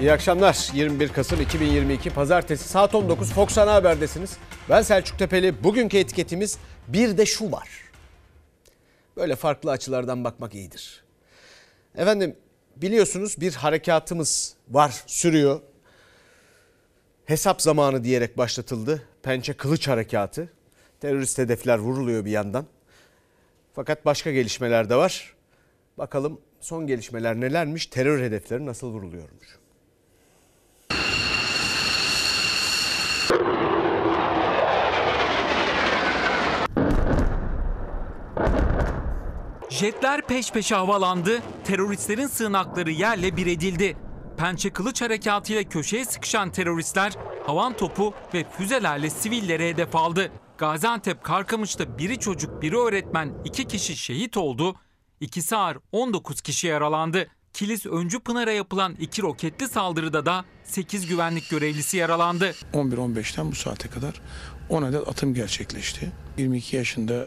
İyi akşamlar. 21 Kasım 2022 Pazartesi saat 19 Fox Ana Haber'desiniz. Ben Selçuk Tepeli. Bugünkü etiketimiz bir de şu var. Böyle farklı açılardan bakmak iyidir. Efendim biliyorsunuz bir harekatımız var, sürüyor. Hesap zamanı diyerek başlatıldı. Pençe Kılıç Harekatı. Terörist hedefler vuruluyor bir yandan. Fakat başka gelişmeler de var. Bakalım son gelişmeler nelermiş? Terör hedefleri nasıl vuruluyormuş? Jetler peş peşe havalandı, teröristlerin sığınakları yerle bir edildi. Pençe kılıç harekatıyla köşeye sıkışan teröristler havan topu ve füzelerle sivillere hedef aldı. Gaziantep Karkamış'ta biri çocuk biri öğretmen iki kişi şehit oldu, ikisi ağır 19 kişi yaralandı. Kilis Öncü Pınar'a yapılan iki roketli saldırıda da 8 güvenlik görevlisi yaralandı. 11-15'ten bu saate kadar 10 adet atım gerçekleşti. 22 yaşında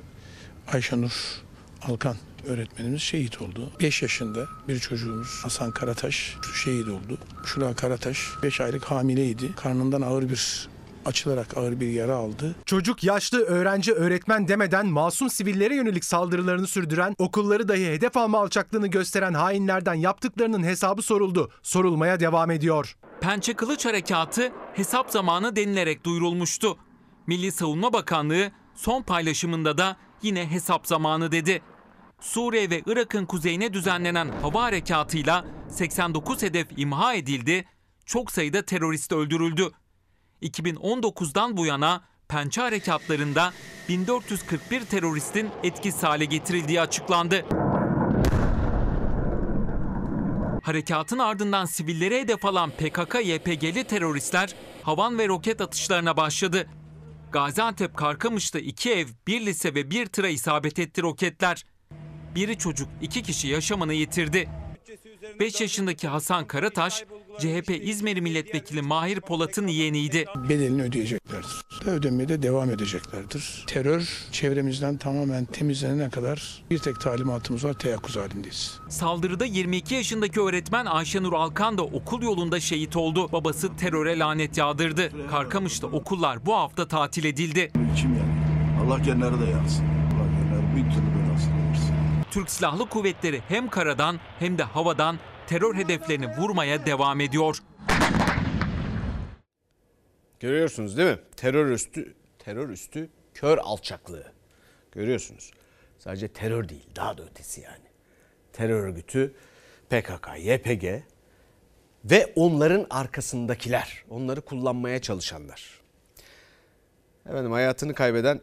Ayşenur Alkan öğretmenimiz şehit oldu. 5 yaşında bir çocuğumuz Hasan Karataş şehit oldu. Şura Karataş 5 aylık hamileydi. Karnından ağır bir açılarak ağır bir yara aldı. Çocuk, yaşlı, öğrenci, öğretmen demeden masum sivillere yönelik saldırılarını sürdüren, okulları dahi hedef alma alçaklığını gösteren hainlerden yaptıklarının hesabı soruldu. Sorulmaya devam ediyor. Pençe Kılıç Harekatı hesap zamanı denilerek duyurulmuştu. Milli Savunma Bakanlığı son paylaşımında da yine hesap zamanı dedi. Suriye ve Irak'ın kuzeyine düzenlenen hava harekatıyla 89 hedef imha edildi, çok sayıda terörist öldürüldü. 2019'dan bu yana pençe harekatlarında 1441 teröristin etkisiz hale getirildiği açıklandı. Harekatın ardından sivillere hedef alan PKK-YPG'li teröristler havan ve roket atışlarına başladı. Gaziantep Karkamış'ta iki ev, bir lise ve bir tıra isabet etti roketler. Biri çocuk, iki kişi yaşamını yitirdi. 5 yaşındaki Hasan Karataş, CHP İzmir Milletvekili Mahir Polat'ın yeğeniydi. Bedelini ödeyeceklerdir. Ödemeye de devam edeceklerdir. Terör çevremizden tamamen temizlenene kadar bir tek talimatımız var teyakkuz halindeyiz. Saldırıda 22 yaşındaki öğretmen Ayşenur Alkan da okul yolunda şehit oldu. Babası teröre lanet yağdırdı. Karkamış'ta okullar bu hafta tatil edildi. İçim yanıyor. Allah genleri de yansın. Allah genleri bir türlü belasını. Türk Silahlı Kuvvetleri hem karadan hem de havadan terör hedeflerini vurmaya devam ediyor. Görüyorsunuz değil mi? Terör üstü, terör üstü kör alçaklığı. Görüyorsunuz. Sadece terör değil, daha da ötesi yani. Terör örgütü PKK, YPG ve onların arkasındakiler, onları kullanmaya çalışanlar. Efendim hayatını kaybeden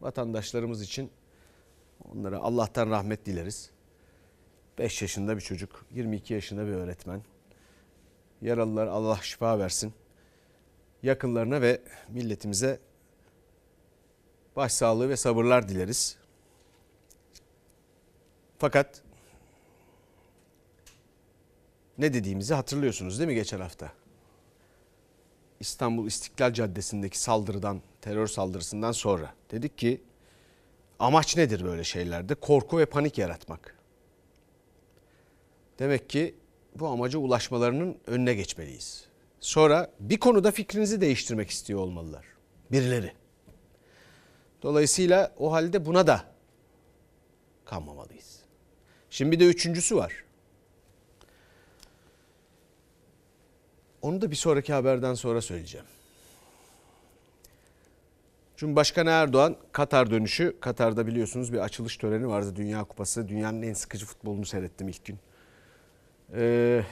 vatandaşlarımız için onlara Allah'tan rahmet dileriz. 5 yaşında bir çocuk, 22 yaşında bir öğretmen. Yaralılar Allah şifa versin yakınlarına ve milletimize başsağlığı ve sabırlar dileriz. Fakat ne dediğimizi hatırlıyorsunuz değil mi geçen hafta? İstanbul İstiklal Caddesi'ndeki saldırıdan, terör saldırısından sonra dedik ki amaç nedir böyle şeylerde? Korku ve panik yaratmak. Demek ki bu amaca ulaşmalarının önüne geçmeliyiz. Sonra bir konuda fikrinizi değiştirmek istiyor olmalılar. Birileri. Dolayısıyla o halde buna da kanmamalıyız. Şimdi bir de üçüncüsü var. Onu da bir sonraki haberden sonra söyleyeceğim. Cumhurbaşkanı Erdoğan Katar dönüşü. Katar'da biliyorsunuz bir açılış töreni vardı. Dünya Kupası. Dünyanın en sıkıcı futbolunu seyrettim ilk gün. Eee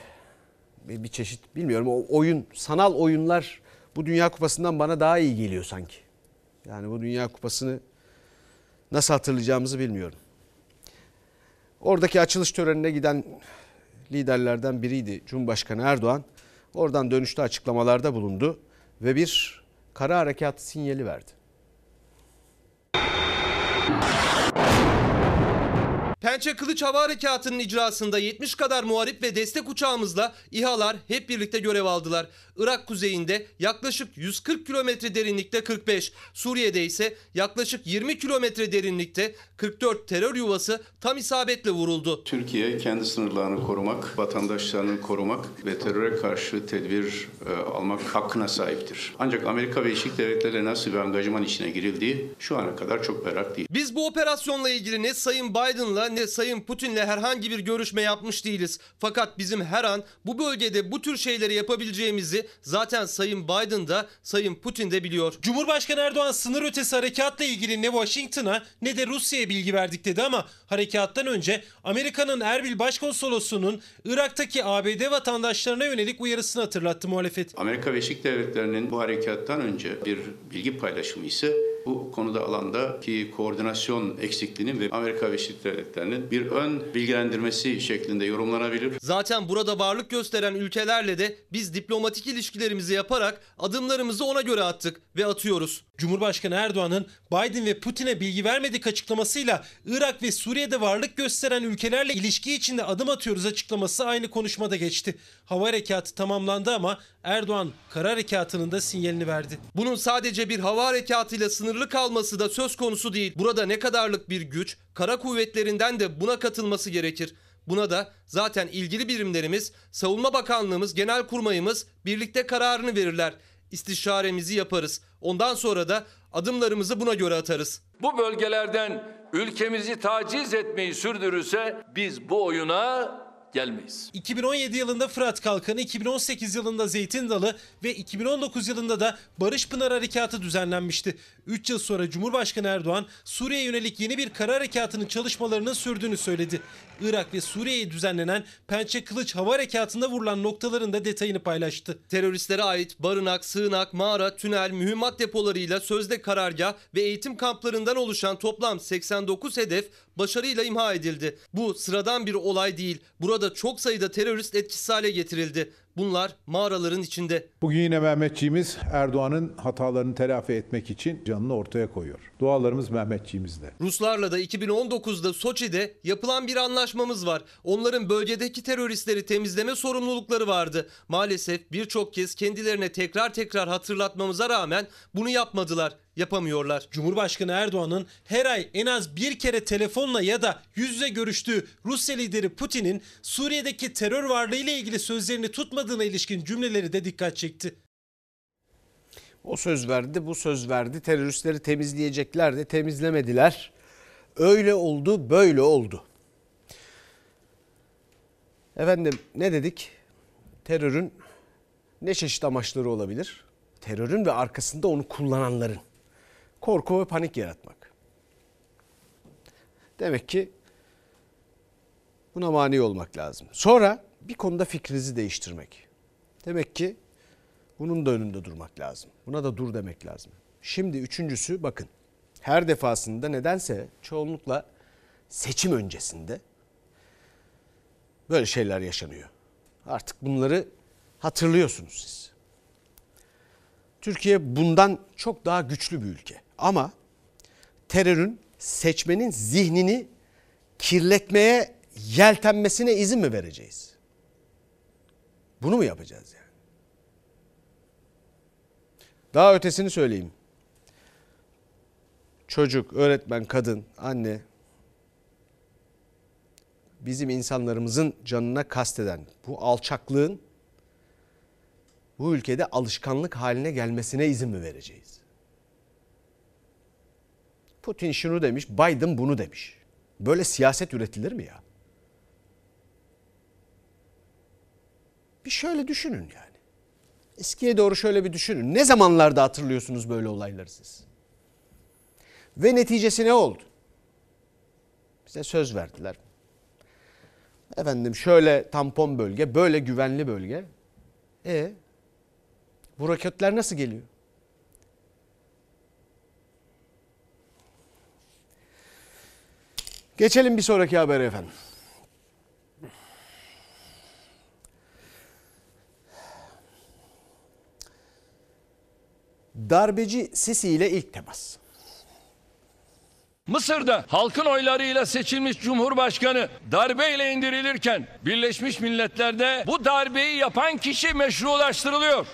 bir çeşit bilmiyorum o oyun sanal oyunlar bu Dünya Kupası'ndan bana daha iyi geliyor sanki. Yani bu Dünya Kupası'nı nasıl hatırlayacağımızı bilmiyorum. Oradaki açılış törenine giden liderlerden biriydi Cumhurbaşkanı Erdoğan. Oradan dönüşte açıklamalarda bulundu ve bir kara harekatı sinyali verdi. Pençe Kılıç Hava Harekatı'nın icrasında 70 kadar muharip ve destek uçağımızla İHA'lar hep birlikte görev aldılar. Irak kuzeyinde yaklaşık 140 kilometre derinlikte 45, Suriye'de ise yaklaşık 20 kilometre derinlikte 44 terör yuvası tam isabetle vuruldu. Türkiye kendi sınırlarını korumak, vatandaşlarını korumak ve teröre karşı tedbir e, almak hakkına sahiptir. Ancak Amerika Birleşik Devletleri nasıl bir angajman içine girildiği şu ana kadar çok berrak değil. Biz bu operasyonla ilgili ne Sayın Biden'la ne Sayın Putin'le herhangi bir görüşme yapmış değiliz. Fakat bizim her an bu bölgede bu tür şeyleri yapabileceğimizi zaten Sayın Biden da Sayın Putin de biliyor. Cumhurbaşkanı Erdoğan sınır ötesi harekatla ilgili ne Washington'a ne de Rusya'ya bilgi verdik dedi ama harekattan önce Amerika'nın Erbil Başkonsolosu'nun Irak'taki ABD vatandaşlarına yönelik uyarısını hatırlattı muhalefet. Amerika Birleşik Devletleri'nin bu harekattan önce bir bilgi paylaşımı ise bu konuda alandaki koordinasyon eksikliğinin ve Amerika Birleşik Devletleri'nin bir ön bilgilendirmesi şeklinde yorumlanabilir. Zaten burada varlık gösteren ülkelerle de biz diplomatik ilişkilerimizi yaparak adımlarımızı ona göre attık ve atıyoruz. Cumhurbaşkanı Erdoğan'ın Biden ve Putin'e bilgi vermedik açıklamasıyla Irak ve Suriye'de varlık gösteren ülkelerle ilişki içinde adım atıyoruz açıklaması aynı konuşmada geçti. Hava harekatı tamamlandı ama Erdoğan kara harekatının da sinyalini verdi. Bunun sadece bir hava harekatıyla sınırlı kalması da söz konusu değil. Burada ne kadarlık bir güç, kara kuvvetlerinden de buna katılması gerekir. Buna da zaten ilgili birimlerimiz, Savunma Bakanlığımız, Genelkurmayımız birlikte kararını verirler. İstişaremizi yaparız. Ondan sonra da adımlarımızı buna göre atarız. bu bölgelerden ülkemizi taciz etmeyi sürdürürse biz bu oyuna gelmeyiz. 2017 yılında Fırat Kalkanı, 2018 yılında Zeytin Dalı ve 2019 yılında da Barış Pınar Harekatı düzenlenmişti. 3 yıl sonra Cumhurbaşkanı Erdoğan Suriye'ye yönelik yeni bir kara harekatının çalışmalarının sürdüğünü söyledi. Irak ve Suriye'ye düzenlenen Pençe Kılıç Hava Harekatı'nda vurulan noktaların da detayını paylaştı. Teröristlere ait barınak, sığınak, mağara, tünel, mühimmat depolarıyla sözde karargah ve eğitim kamplarından oluşan toplam 89 hedef başarıyla imha edildi. Bu sıradan bir olay değil. Burada çok sayıda terörist etkisiz hale getirildi. Bunlar mağaraların içinde. Bugün yine Mehmetçiğimiz Erdoğan'ın hatalarını telafi etmek için canını ortaya koyuyor. Dualarımız Mehmetçiğimizle. Ruslarla da 2019'da Soçi'de yapılan bir anlaşmamız var. Onların bölgedeki teröristleri temizleme sorumlulukları vardı. Maalesef birçok kez kendilerine tekrar tekrar hatırlatmamıza rağmen bunu yapmadılar, yapamıyorlar. Cumhurbaşkanı Erdoğan'ın her ay en az bir kere telefonla ya da yüz yüze görüştüğü Rusya lideri Putin'in Suriye'deki terör varlığıyla ilgili sözlerini tutmadığına ilişkin cümleleri de dikkat çekti. O söz verdi, bu söz verdi. Teröristleri temizleyecekler de temizlemediler. Öyle oldu, böyle oldu. Efendim ne dedik? Terörün ne çeşit amaçları olabilir? Terörün ve arkasında onu kullananların. Korku ve panik yaratmak. Demek ki buna mani olmak lazım. Sonra bir konuda fikrinizi değiştirmek. Demek ki bunun da önünde durmak lazım. Buna da dur demek lazım. Şimdi üçüncüsü bakın. Her defasında nedense çoğunlukla seçim öncesinde böyle şeyler yaşanıyor. Artık bunları hatırlıyorsunuz siz. Türkiye bundan çok daha güçlü bir ülke. Ama terörün seçmenin zihnini kirletmeye yeltenmesine izin mi vereceğiz? Bunu mu yapacağız yani? Daha ötesini söyleyeyim. Çocuk, öğretmen, kadın, anne bizim insanlarımızın canına kasteden bu alçaklığın bu ülkede alışkanlık haline gelmesine izin mi vereceğiz? Putin şunu demiş, Biden bunu demiş. Böyle siyaset üretilir mi ya? Bir şöyle düşünün yani. Eskiye doğru şöyle bir düşünün. Ne zamanlarda hatırlıyorsunuz böyle olayları siz? Ve neticesi ne oldu? Bize söz verdiler. Efendim şöyle tampon bölge, böyle güvenli bölge. E bu roketler nasıl geliyor? Geçelim bir sonraki habere efendim. Darbeci Sisi ile ilk temas. Mısır'da halkın oylarıyla seçilmiş Cumhurbaşkanı darbeyle indirilirken Birleşmiş Milletler'de bu darbeyi yapan kişi meşrulaştırılıyor.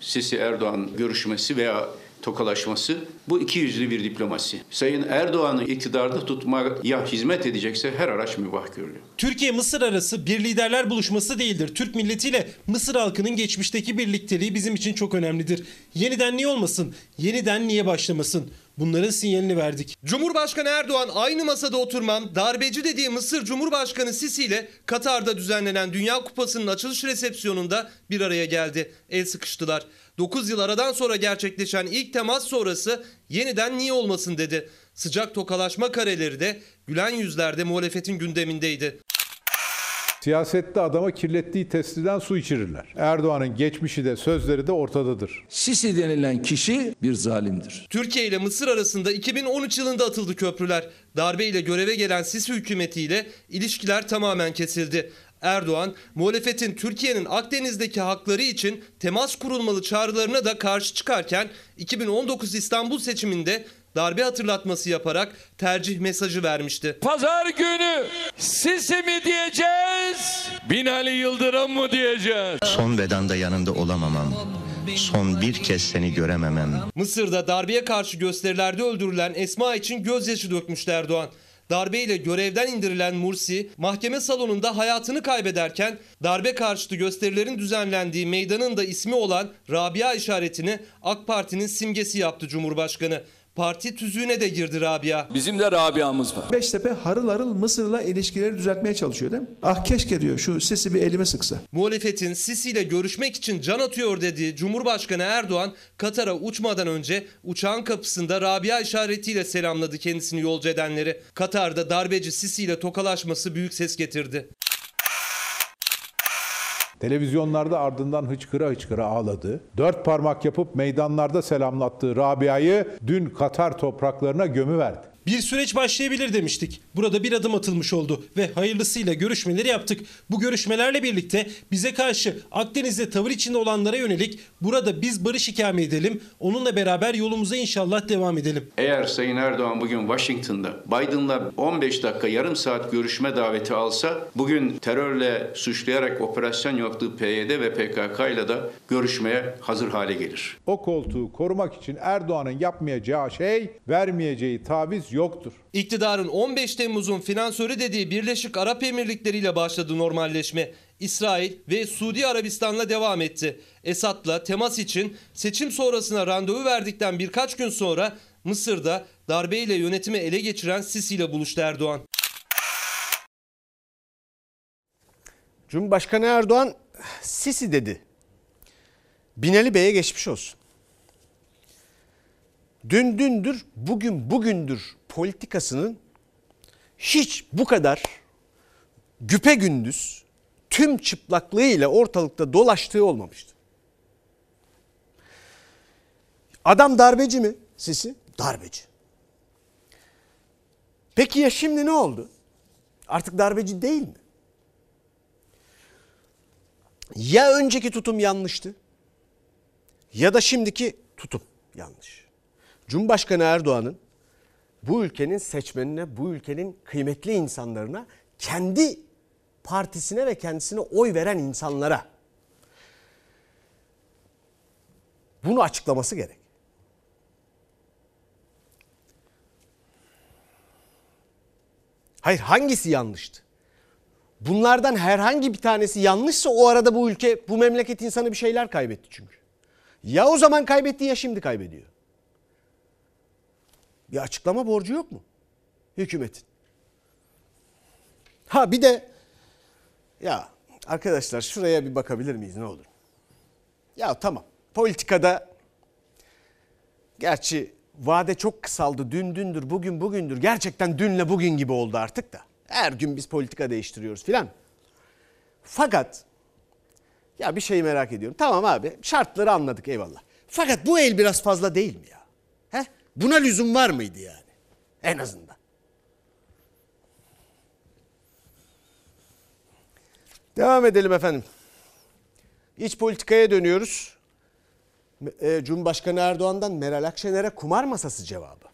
Sisi Erdoğan görüşmesi veya tokalaşması bu iki yüzlü bir diplomasi. Sayın Erdoğan'ı iktidarda tutmaya hizmet edecekse her araç mübah görülüyor. Türkiye-Mısır arası bir liderler buluşması değildir. Türk milletiyle Mısır halkının geçmişteki birlikteliği bizim için çok önemlidir. Yeniden niye olmasın? Yeniden niye başlamasın? Bunların sinyalini verdik. Cumhurbaşkanı Erdoğan aynı masada oturmam, darbeci dediği Mısır Cumhurbaşkanı Sisi ile Katar'da düzenlenen Dünya Kupası'nın açılış resepsiyonunda bir araya geldi. El sıkıştılar. 9 yıl aradan sonra gerçekleşen ilk temas sonrası yeniden niye olmasın dedi. Sıcak tokalaşma kareleri de gülen yüzlerde muhalefetin gündemindeydi. Siyasette adama kirlettiği testiden su içirirler. Erdoğan'ın geçmişi de sözleri de ortadadır. Sisi denilen kişi bir zalimdir. Türkiye ile Mısır arasında 2013 yılında atıldı köprüler. Darbe ile göreve gelen Sisi hükümetiyle ilişkiler tamamen kesildi. Erdoğan, muhalefetin Türkiye'nin Akdeniz'deki hakları için temas kurulmalı çağrılarına da karşı çıkarken 2019 İstanbul seçiminde darbe hatırlatması yaparak tercih mesajı vermişti. Pazar günü Sisi mi diyeceğiz? Binali Yıldırım mı diyeceğiz? Son vedanda yanında olamamam. Son bir kez seni görememem. Mısır'da darbeye karşı gösterilerde öldürülen Esma için gözyaşı dökmüştü Erdoğan. Darbeyle görevden indirilen Mursi mahkeme salonunda hayatını kaybederken darbe karşıtı gösterilerin düzenlendiği meydanın da ismi olan Rabia işaretini AK Parti'nin simgesi yaptı Cumhurbaşkanı. Parti tüzüğüne de girdi Rabia. Bizim de Rabia'mız var. Beştepe harıl harıl Mısır'la ilişkileri düzeltmeye çalışıyor değil mi? Ah keşke diyor şu sesi bir elime sıksa. Muhalefetin Sisi ile görüşmek için can atıyor dediği Cumhurbaşkanı Erdoğan Katar'a uçmadan önce uçağın kapısında Rabia işaretiyle selamladı kendisini yolcu edenleri. Katar'da darbeci Sisi ile tokalaşması büyük ses getirdi. Televizyonlarda ardından hıçkıra hıçkıra ağladı. Dört parmak yapıp meydanlarda selamlattığı Rabia'yı dün Katar topraklarına gömüverdi. Bir süreç başlayabilir demiştik. Burada bir adım atılmış oldu ve hayırlısıyla görüşmeleri yaptık. Bu görüşmelerle birlikte bize karşı Akdeniz'de tavır içinde olanlara yönelik burada biz barış ikame edelim. Onunla beraber yolumuza inşallah devam edelim. Eğer Sayın Erdoğan bugün Washington'da Biden'la 15 dakika yarım saat görüşme daveti alsa bugün terörle suçlayarak operasyon yaptığı PYD ve PKK ile de görüşmeye hazır hale gelir. O koltuğu korumak için Erdoğan'ın yapmayacağı şey, vermeyeceği taviz yoktur. İktidarın 15 Temmuz'un finansörü dediği Birleşik Arap Emirlikleri ile başladı normalleşme. İsrail ve Suudi Arabistan'la devam etti. Esad'la temas için seçim sonrasına randevu verdikten birkaç gün sonra Mısır'da darbeyle yönetimi ele geçiren Sisi ile buluştu Erdoğan. Cumhurbaşkanı Erdoğan Sisi dedi. Binali Bey'e geçmiş olsun. Dün dündür, bugün bugündür politikasının hiç bu kadar güpe gündüz tüm çıplaklığıyla ortalıkta dolaştığı olmamıştı. Adam darbeci mi Sisi? Darbeci. Peki ya şimdi ne oldu? Artık darbeci değil mi? Ya önceki tutum yanlıştı ya da şimdiki tutum yanlış. Cumhurbaşkanı Erdoğan'ın bu ülkenin seçmenine, bu ülkenin kıymetli insanlarına, kendi partisine ve kendisine oy veren insanlara bunu açıklaması gerek. Hayır hangisi yanlıştı? Bunlardan herhangi bir tanesi yanlışsa o arada bu ülke, bu memleket insanı bir şeyler kaybetti çünkü. Ya o zaman kaybetti ya şimdi kaybediyor. Bir açıklama borcu yok mu hükümetin? Ha bir de ya arkadaşlar şuraya bir bakabilir miyiz ne olur? Ya tamam politikada gerçi vade çok kısaldı dün dündür bugün bugündür gerçekten dünle bugün gibi oldu artık da. Her gün biz politika değiştiriyoruz filan. Fakat ya bir şey merak ediyorum. Tamam abi şartları anladık eyvallah. Fakat bu el biraz fazla değil mi ya? Buna lüzum var mıydı yani? En azından. Devam edelim efendim. İç politikaya dönüyoruz. e, Cumhurbaşkanı Erdoğan'dan Meral Akşener'e kumar masası cevabı.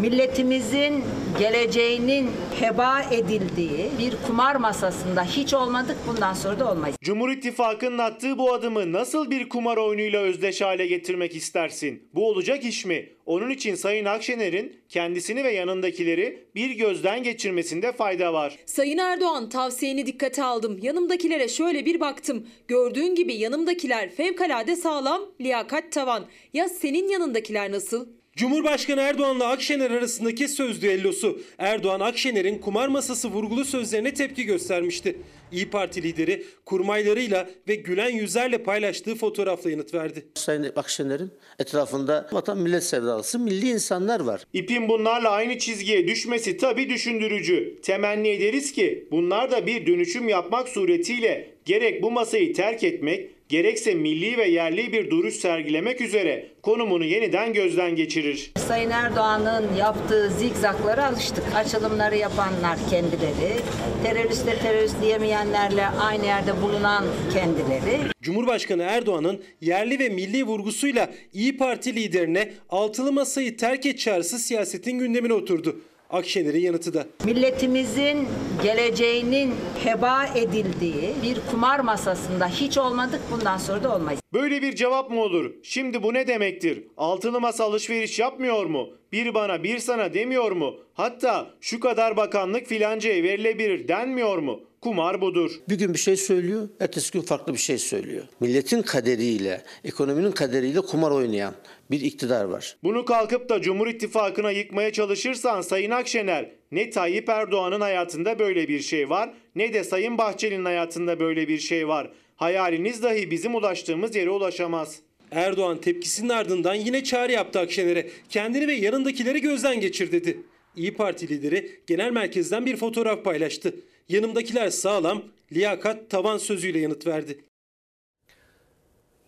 Milletimizin geleceğinin heba edildiği bir kumar masasında hiç olmadık bundan sonra da olmayız. Cumhur İttifakı'nın attığı bu adımı nasıl bir kumar oyunuyla özdeş hale getirmek istersin? Bu olacak iş mi? Onun için Sayın Akşener'in kendisini ve yanındakileri bir gözden geçirmesinde fayda var. Sayın Erdoğan tavsiyeni dikkate aldım. Yanımdakilere şöyle bir baktım. Gördüğün gibi yanımdakiler fevkalade sağlam, liyakat tavan. Ya senin yanındakiler nasıl? Cumhurbaşkanı Erdoğan'la Akşener arasındaki söz düellosu. Erdoğan Akşener'in kumar masası vurgulu sözlerine tepki göstermişti. İyi Parti lideri kurmaylarıyla ve gülen yüzlerle paylaştığı fotoğrafla yanıt verdi. Sayın Akşener'in etrafında vatan millet sevdalısı milli insanlar var. İpin bunlarla aynı çizgiye düşmesi tabii düşündürücü. Temenni ederiz ki bunlar da bir dönüşüm yapmak suretiyle gerek bu masayı terk etmek gerekse milli ve yerli bir duruş sergilemek üzere konumunu yeniden gözden geçirir. Sayın Erdoğan'ın yaptığı zigzaklara alıştık. Açılımları yapanlar kendileri, teröriste terörist diyemeyenlerle aynı yerde bulunan kendileri. Cumhurbaşkanı Erdoğan'ın yerli ve milli vurgusuyla İyi Parti liderine altılı masayı terk et çağrısı siyasetin gündemine oturdu. Akşener'in yanıtı da. Milletimizin geleceğinin heba edildiği bir kumar masasında hiç olmadık bundan sonra da olmayız. Böyle bir cevap mı olur? Şimdi bu ne demektir? Altılı masa alışveriş yapmıyor mu? Bir bana bir sana demiyor mu? Hatta şu kadar bakanlık filancaya verilebilir denmiyor mu? Kumar budur. Bir gün bir şey söylüyor, ertesi gün farklı bir şey söylüyor. Milletin kaderiyle, ekonominin kaderiyle kumar oynayan bir iktidar var. Bunu kalkıp da Cumhur İttifakı'na yıkmaya çalışırsan Sayın Akşener ne Tayyip Erdoğan'ın hayatında böyle bir şey var ne de Sayın Bahçeli'nin hayatında böyle bir şey var. Hayaliniz dahi bizim ulaştığımız yere ulaşamaz. Erdoğan tepkisinin ardından yine çağrı yaptı Akşener'e. Kendini ve yanındakileri gözden geçir dedi. İyi Parti lideri genel merkezden bir fotoğraf paylaştı. Yanımdakiler sağlam, liyakat tavan sözüyle yanıt verdi.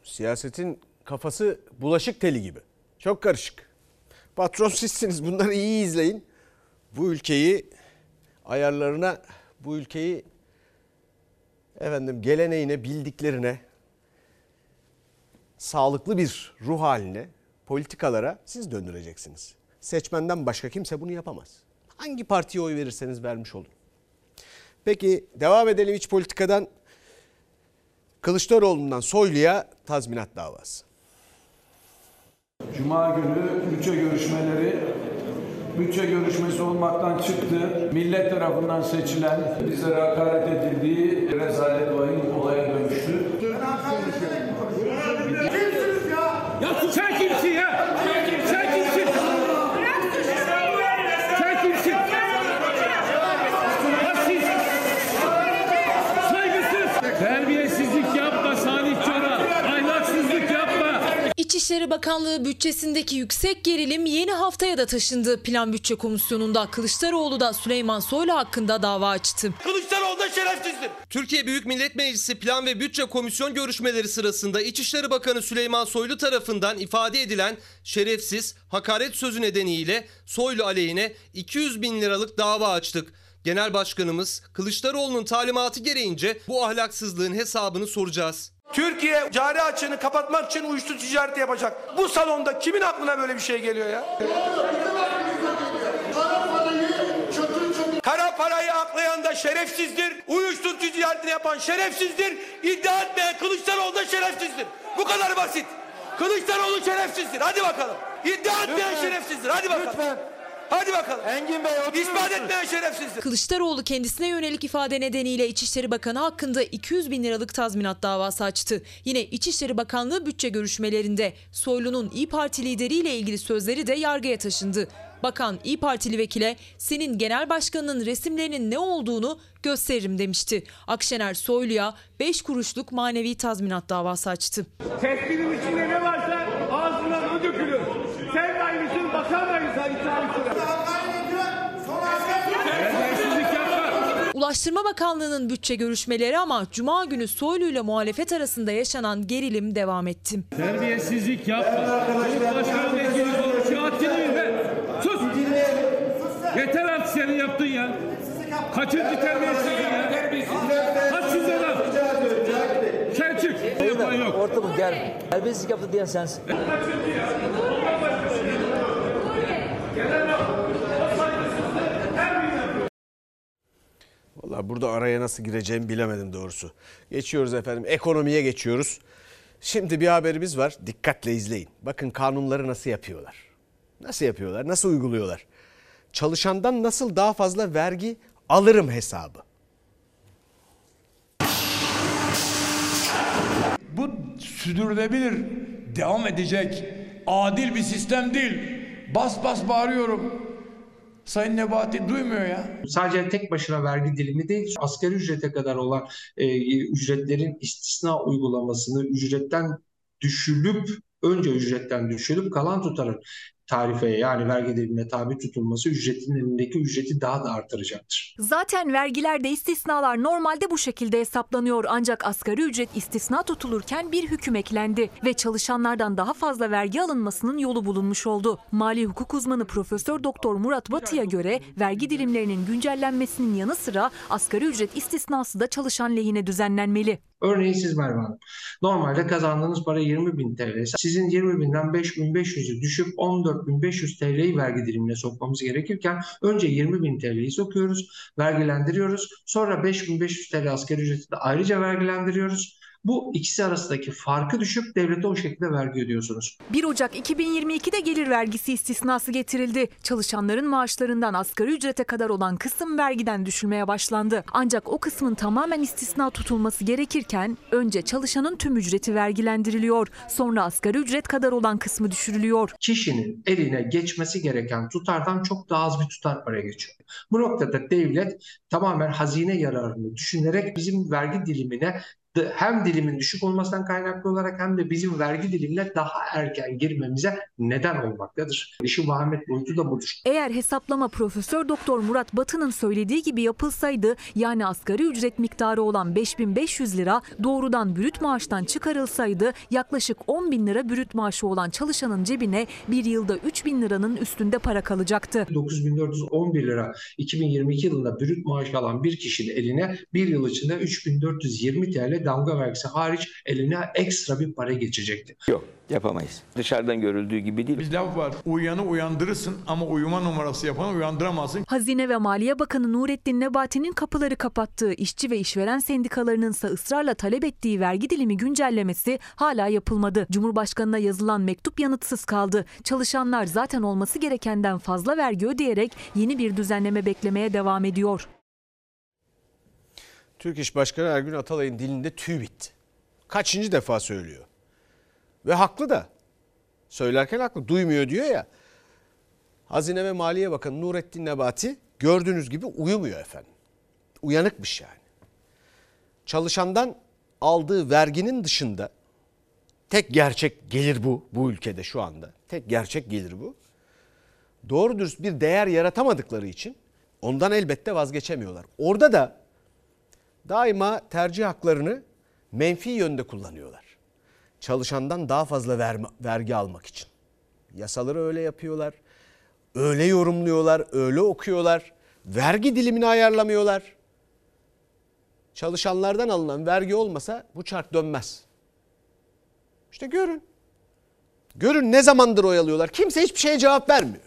Siyasetin kafası bulaşık teli gibi. Çok karışık. Patron sizsiniz. Bunları iyi izleyin. Bu ülkeyi ayarlarına, bu ülkeyi efendim geleneğine, bildiklerine, sağlıklı bir ruh haline, politikalara siz döndüreceksiniz. Seçmenden başka kimse bunu yapamaz. Hangi partiye oy verirseniz vermiş olun. Peki devam edelim iç politikadan. Kılıçdaroğlu'ndan Soylu'ya tazminat davası. Cuma günü bütçe görüşmeleri bütçe görüşmesi olmaktan çıktı. Millet tarafından seçilen bizlere hakaret edildiği rezalet vahim olaya dönüştü. Ya sen kimsin ya? Sen kimsin? Sen kimsin? Hassiz. Saygısız. Terbiyesizlik yapma Salih Çoral. Ahlaksızlık yapma. İçişleri Bakanlığı bütçesindeki yüksek gerilim yeni haftaya da taşındı. Plan Bütçe Komisyonu'nda Kılıçdaroğlu da Süleyman Soylu hakkında dava açtı. Kılıçdaroğlu da şerefsizdir. Türkiye Büyük Millet Meclisi Plan ve Bütçe Komisyon görüşmeleri sırasında İçişleri Bakanı Süleyman Soylu tarafından ifade edilen şerefsiz, hakaret sözü nedeniyle Soylu aleyhine 200 bin liralık dava açtık. Genel Başkanımız Kılıçdaroğlu'nun talimatı gereğince bu ahlaksızlığın hesabını soracağız. Türkiye cari açığını kapatmak için uyuşturucu ticareti yapacak. Bu salonda kimin aklına böyle bir şey geliyor ya? Kara parayı aklayan da şerefsizdir. Uyuşturucu ticaretini yapan şerefsizdir. İddia etmeyen Kılıçdaroğlu da şerefsizdir. Bu kadar basit. Kılıçdaroğlu şerefsizdir. Hadi bakalım. İddia etmeyen şerefsizdir. Hadi bakalım. Lütfen. Hadi bakalım. Engin Bey İspat etmeyen şerefsizdir. Kılıçdaroğlu kendisine yönelik ifade nedeniyle İçişleri Bakanı hakkında 200 bin liralık tazminat davası açtı. Yine İçişleri Bakanlığı bütçe görüşmelerinde Soylu'nun İyi Parti lideriyle ilgili sözleri de yargıya taşındı. Bakan İyi Partili vekile senin genel başkanının resimlerinin ne olduğunu gösteririm demişti. Akşener Soylu'ya 5 kuruşluk manevi tazminat davası açtı. Tespitin içinde ne varsa ağzından o dökülür. Sen de aynısın, bakan da aynısın. Terbiyesizlik yapma. Ulaştırma Bakanlığı'nın bütçe görüşmeleri ama Cuma günü Soylu ile muhalefet arasında yaşanan gerilim devam etti. Terbiyesizlik yapma. Cumhurbaşkanı vekili konuşuyor. Haddini be. Sus. Yeter artık senin yaptın ya. Kaçıncı terbiyesizlik ya? Hadsiz adam. Sen çık. Ortamı gel. Serbestlik yaptı diyen sensin. Vallahi burada araya nasıl gireceğimi bilemedim doğrusu. Geçiyoruz efendim. Ekonomiye geçiyoruz. Şimdi bir haberimiz var. Dikkatle izleyin. Bakın kanunları nasıl yapıyorlar. Nasıl yapıyorlar? Nasıl uyguluyorlar? Çalışandan nasıl daha fazla vergi alırım hesabı. Bu sürdürülebilir, devam edecek, adil bir sistem değil. Bas bas bağırıyorum. Sayın Nebati duymuyor ya. Sadece tek başına vergi dilimi değil, asgari ücrete kadar olan e, ücretlerin istisna uygulamasını ücretten düşülüp önce ücretten düşülüp kalan tutarın tarifeye yani vergi dilimine tabi tutulması ücretin elindeki ücreti daha da artıracaktır. Zaten vergilerde istisnalar normalde bu şekilde hesaplanıyor ancak asgari ücret istisna tutulurken bir hüküm eklendi ve çalışanlardan daha fazla vergi alınmasının yolu bulunmuş oldu. Mali hukuk uzmanı Profesör Doktor Murat Batı'ya göre vergi dilimlerinin güncellenmesinin yanı sıra asgari ücret istisnası da çalışan lehine düzenlenmeli. Örneğin siz Merve Hanım. Normalde kazandığınız para 20 bin TL. Sizin 20 binden 5500'ü düşüp 14.500 TL'yi vergi dilimine sokmamız gerekirken önce 20 bin TL'yi sokuyoruz, vergilendiriyoruz. Sonra 5500 TL asgari ücreti de ayrıca vergilendiriyoruz. Bu ikisi arasındaki farkı düşüp devlete o şekilde vergi ödüyorsunuz. 1 Ocak 2022'de gelir vergisi istisnası getirildi. Çalışanların maaşlarından asgari ücrete kadar olan kısım vergiden düşülmeye başlandı. Ancak o kısmın tamamen istisna tutulması gerekirken önce çalışanın tüm ücreti vergilendiriliyor. Sonra asgari ücret kadar olan kısmı düşürülüyor. Kişinin eline geçmesi gereken tutardan çok daha az bir tutar para geçiyor. Bu noktada devlet tamamen hazine yararını düşünerek bizim vergi dilimine hem dilimin düşük olmasından kaynaklı olarak hem de bizim vergi dilimine daha erken girmemize neden olmaktadır. İşin vahamet boyutu da budur. Eğer hesaplama Profesör Doktor Murat Batı'nın söylediği gibi yapılsaydı yani asgari ücret miktarı olan 5500 lira doğrudan brüt maaştan çıkarılsaydı yaklaşık 10 bin lira brüt maaşı olan çalışanın cebine bir yılda 3 bin liranın üstünde para kalacaktı. 9411 lira 2022 yılında brüt maaş alan bir kişinin eline bir yıl içinde 3420 TL damga vergisi hariç eline ekstra bir para geçecekti. Yok yapamayız. Dışarıdan görüldüğü gibi değil. Bir laf var. Uyuyanı uyandırırsın ama uyuma numarası yapanı uyandıramazsın. Hazine ve Maliye Bakanı Nurettin Nebati'nin kapıları kapattığı işçi ve işveren sendikalarının ise ısrarla talep ettiği vergi dilimi güncellemesi hala yapılmadı. Cumhurbaşkanına yazılan mektup yanıtsız kaldı. Çalışanlar zaten olması gerekenden fazla vergi ödeyerek yeni bir düzenleme beklemeye devam ediyor. Türk İş Başkanı Ergün Atalay'ın dilinde tüy bitti. Kaçıncı defa söylüyor. Ve haklı da. Söylerken haklı. Duymuyor diyor ya. Hazine ve Maliye Bakanı Nurettin Nebati gördüğünüz gibi uyumuyor efendim. Uyanıkmış yani. Çalışandan aldığı verginin dışında tek gerçek gelir bu bu ülkede şu anda. Tek gerçek gelir bu. Doğru dürüst bir değer yaratamadıkları için ondan elbette vazgeçemiyorlar. Orada da daima tercih haklarını menfi yönde kullanıyorlar. Çalışandan daha fazla verme, vergi almak için. Yasaları öyle yapıyorlar. Öyle yorumluyorlar, öyle okuyorlar. Vergi dilimini ayarlamıyorlar. Çalışanlardan alınan vergi olmasa bu çark dönmez. İşte görün. Görün ne zamandır oyalıyorlar. Kimse hiçbir şeye cevap vermiyor.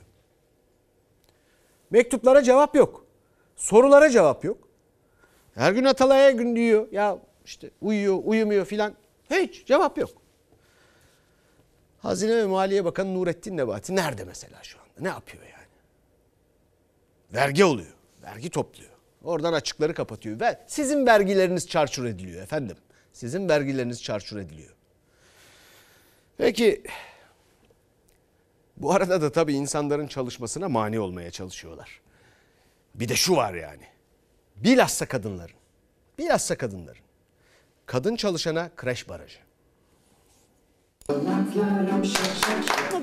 Mektuplara cevap yok. Sorulara cevap yok. Her gün Atalay'a gün diyor. Ya işte uyuyor, uyumuyor filan. Hiç cevap yok. Hazine ve Maliye Bakanı Nurettin Nebati nerede mesela şu anda? Ne yapıyor yani? Vergi oluyor. Vergi topluyor. Oradan açıkları kapatıyor. Ve sizin vergileriniz çarçur ediliyor efendim. Sizin vergileriniz çarçur ediliyor. Peki bu arada da tabii insanların çalışmasına mani olmaya çalışıyorlar. Bir de şu var yani. Bilhassa kadınların. Bilhassa kadınların. Kadın çalışana kreş barajı.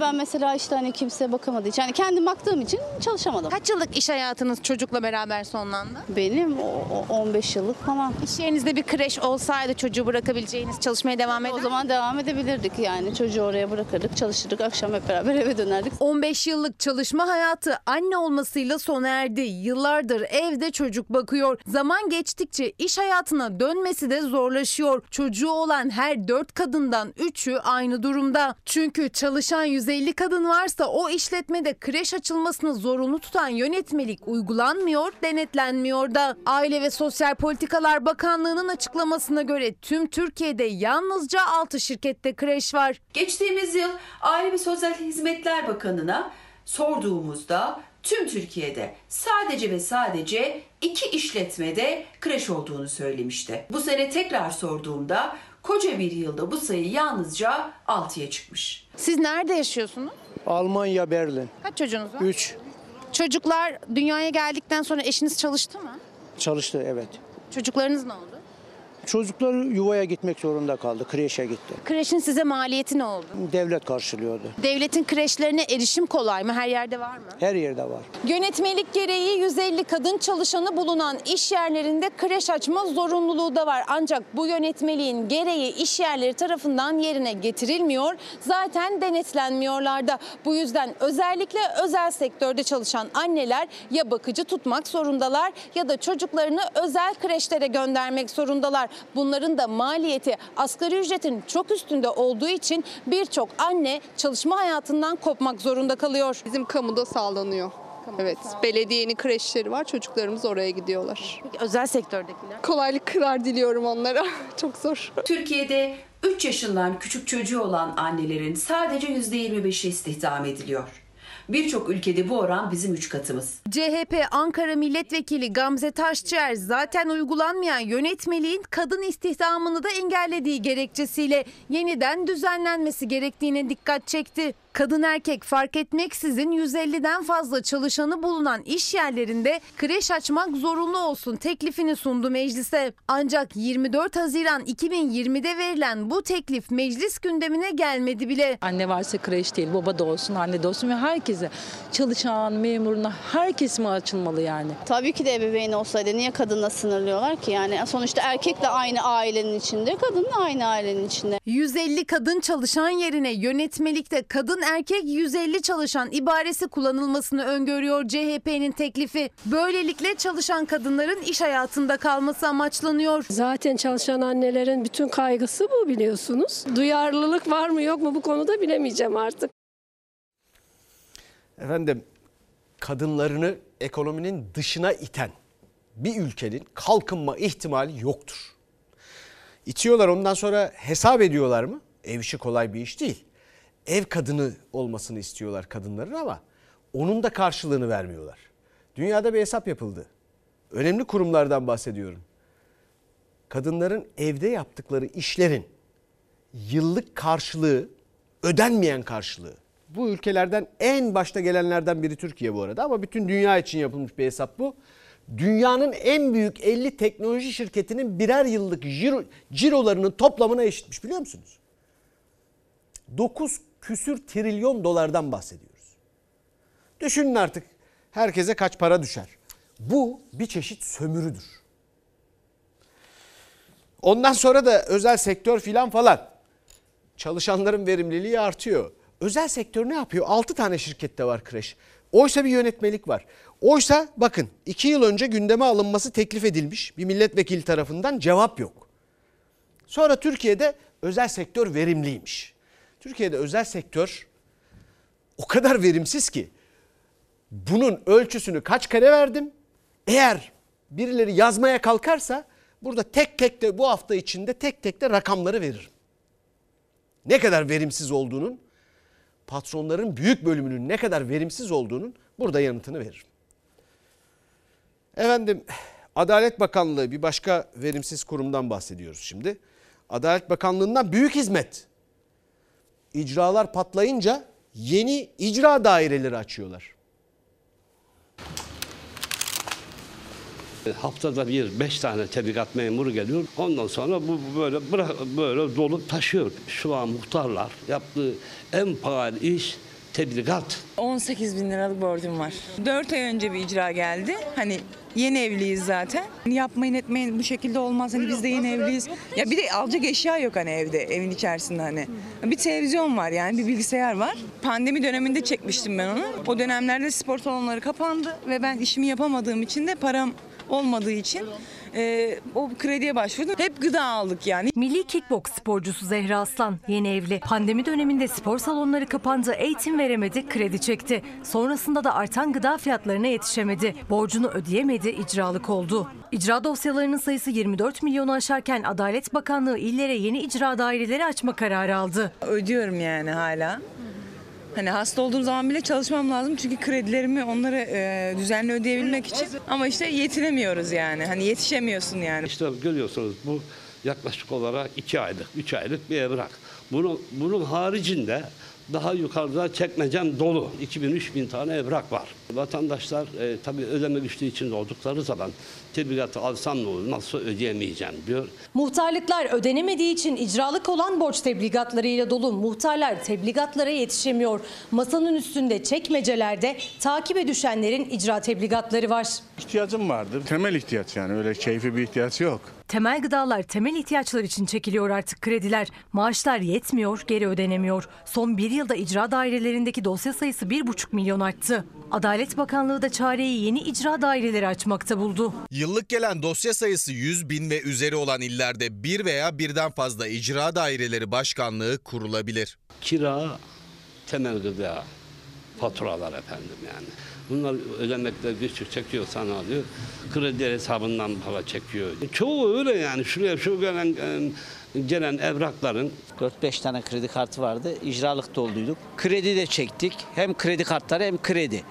Ben mesela işte hani kimse bakamadığı için, yani kendim baktığım için çalışamadım. Kaç yıllık iş hayatınız çocukla beraber sonlandı? Benim o, o 15 yıllık falan. İş yerinizde bir kreş olsaydı çocuğu bırakabileceğiniz, çalışmaya devam eder O zaman devam edebilirdik yani. Çocuğu oraya bırakırdık, çalışırdık, akşam hep beraber eve dönerdik. 15 yıllık çalışma hayatı anne olmasıyla sona erdi. Yıllardır evde çocuk bakıyor. Zaman geçtikçe iş hayatına dönmesi de zorlaşıyor. Çocuğu olan her 4 kadından 3'ü aynı durumda. Çünkü çalışan 150 kadın varsa o işletmede kreş açılmasını zorunlu tutan yönetmelik uygulanmıyor, denetlenmiyor da. Aile ve Sosyal Politikalar Bakanlığı'nın açıklamasına göre tüm Türkiye'de yalnızca 6 şirkette kreş var. Geçtiğimiz yıl Aile ve Sosyal Hizmetler Bakanı'na sorduğumuzda tüm Türkiye'de sadece ve sadece iki işletmede kreş olduğunu söylemişti. Bu sene tekrar sorduğumda koca bir yılda bu sayı yalnızca 6'ya çıkmış. Siz nerede yaşıyorsunuz? Almanya, Berlin. Kaç çocuğunuz var? 3. Çocuklar dünyaya geldikten sonra eşiniz çalıştı mı? Çalıştı evet. Çocuklarınız ne oldu? Çocuklar yuvaya gitmek zorunda kaldı. Kreşe gitti. Kreşin size maliyeti ne oldu? Devlet karşılıyordu. Devletin kreşlerine erişim kolay mı? Her yerde var mı? Her yerde var. Yönetmelik gereği 150 kadın çalışanı bulunan iş yerlerinde kreş açma zorunluluğu da var. Ancak bu yönetmeliğin gereği iş yerleri tarafından yerine getirilmiyor. Zaten denetlenmiyorlar da. Bu yüzden özellikle özel sektörde çalışan anneler ya bakıcı tutmak zorundalar ya da çocuklarını özel kreşlere göndermek zorundalar. Bunların da maliyeti asgari ücretin çok üstünde olduğu için birçok anne çalışma hayatından kopmak zorunda kalıyor. Bizim kamuda sağlanıyor. Evet, belediyenin kreşleri var. Çocuklarımız oraya gidiyorlar. Peki özel sektördekiler? Kolaylıklar diliyorum onlara. Çok zor. Türkiye'de 3 yaşından küçük çocuğu olan annelerin sadece %25'i istihdam ediliyor. Birçok ülkede bu oran bizim 3 katımız. CHP Ankara Milletvekili Gamze Taşçıer zaten uygulanmayan yönetmeliğin kadın istihdamını da engellediği gerekçesiyle yeniden düzenlenmesi gerektiğine dikkat çekti. Kadın erkek fark etmeksizin 150'den fazla çalışanı bulunan iş yerlerinde kreş açmak zorunlu olsun teklifini sundu meclise. Ancak 24 Haziran 2020'de verilen bu teklif meclis gündemine gelmedi bile. Anne varsa kreş değil, baba da olsun, anne de olsun ve herkese çalışan, memuruna herkes mi açılmalı yani? Tabii ki de ebeveyn olsaydı niye kadınla sınırlıyorlar ki? Yani sonuçta erkek de aynı ailenin içinde, kadın da aynı ailenin içinde. 150 kadın çalışan yerine yönetmelikte kadın erkek 150 çalışan ibaresi kullanılmasını öngörüyor CHP'nin teklifi. Böylelikle çalışan kadınların iş hayatında kalması amaçlanıyor. Zaten çalışan annelerin bütün kaygısı bu biliyorsunuz. Duyarlılık var mı yok mu bu konuda bilemeyeceğim artık. Efendim kadınlarını ekonominin dışına iten bir ülkenin kalkınma ihtimali yoktur. İtiyorlar ondan sonra hesap ediyorlar mı? Ev işi kolay bir iş değil. Ev kadını olmasını istiyorlar kadınların ama onun da karşılığını vermiyorlar. Dünyada bir hesap yapıldı. Önemli kurumlardan bahsediyorum. Kadınların evde yaptıkları işlerin yıllık karşılığı, ödenmeyen karşılığı. Bu ülkelerden en başta gelenlerden biri Türkiye bu arada ama bütün dünya için yapılmış bir hesap bu. Dünyanın en büyük 50 teknoloji şirketinin birer yıllık ciro, cirolarının toplamına eşitmiş biliyor musunuz? 9 küsür trilyon dolardan bahsediyoruz. Düşünün artık herkese kaç para düşer. Bu bir çeşit sömürüdür. Ondan sonra da özel sektör filan falan. Çalışanların verimliliği artıyor. Özel sektör ne yapıyor? 6 tane şirkette var kreş. Oysa bir yönetmelik var. Oysa bakın 2 yıl önce gündeme alınması teklif edilmiş bir milletvekili tarafından cevap yok. Sonra Türkiye'de özel sektör verimliymiş. Türkiye'de özel sektör o kadar verimsiz ki bunun ölçüsünü kaç kare verdim? Eğer birileri yazmaya kalkarsa burada tek tek de bu hafta içinde tek tek de rakamları veririm. Ne kadar verimsiz olduğunun, patronların büyük bölümünün ne kadar verimsiz olduğunun burada yanıtını veririm. Efendim Adalet Bakanlığı bir başka verimsiz kurumdan bahsediyoruz şimdi. Adalet Bakanlığı'ndan büyük hizmet. İcralar patlayınca yeni icra daireleri açıyorlar. Haftada bir beş tane tebligat memuru geliyor. Ondan sonra bu böyle böyle dolup taşıyor. Şu an muhtarlar yaptığı en pahalı iş tebligat. 18 bin liralık borcum var. 4 ay önce bir icra geldi. Hani yeni evliyiz zaten. Yapmayın etmeyin bu şekilde olmaz. Hani biz de yeni evliyiz. Ya bir de alacak eşya yok hani evde, evin içerisinde hani. Bir televizyon var yani, bir bilgisayar var. Pandemi döneminde çekmiştim ben onu. O dönemlerde spor salonları kapandı ve ben işimi yapamadığım için de param olmadığı için e, o krediye başvurdum. Hep gıda aldık yani. Milli kickboks sporcusu Zehra Aslan yeni evli. Pandemi döneminde spor salonları kapandı, eğitim veremedi, kredi çekti. Sonrasında da artan gıda fiyatlarına yetişemedi. Borcunu ödeyemedi, icralık oldu. İcra dosyalarının sayısı 24 milyonu aşarken Adalet Bakanlığı illere yeni icra daireleri açma kararı aldı. Ödüyorum yani hala. Hani hasta olduğum zaman bile çalışmam lazım çünkü kredilerimi onları e, düzenli ödeyebilmek için. Ama işte yetinemiyoruz yani. Hani yetişemiyorsun yani. İşte görüyorsunuz bu yaklaşık olarak iki aylık, üç aylık bir evrak. Bunu, bunun haricinde daha yukarıda çekmecem dolu. 2000-3000 tane evrak var. Vatandaşlar e, tabii ödeme güçlüğü içinde oldukları zaman tebligatı alsam ne olur, nasıl ödeyemeyeceğim diyor. Muhtarlıklar ödenemediği için icralık olan borç tebligatlarıyla dolu. Muhtarlar tebligatlara yetişemiyor. Masanın üstünde çekmecelerde takibe düşenlerin icra tebligatları var. İhtiyacım vardı. Temel ihtiyaç yani öyle keyfi bir ihtiyaç yok. Temel gıdalar temel ihtiyaçlar için çekiliyor artık krediler. Maaşlar yetmiyor, geri ödenemiyor. Son bir yılda icra dairelerindeki dosya sayısı 1,5 milyon arttı. Adalet Bakanlığı da çareyi yeni icra daireleri açmakta buldu. Yıllık gelen dosya sayısı 100 bin ve üzeri olan illerde bir veya birden fazla icra daireleri başkanlığı kurulabilir. Kira, temel gıda, faturalar efendim yani. Bunlar ödemekte güçlük çekiyorsan alıyor. Kredi hesabından para çekiyor. Çoğu öyle yani. Şuraya şu gelen gelen evrakların 4-5 tane kredi kartı vardı. İcralık dolduyduk. Kredi de çektik. Hem kredi kartları hem kredi.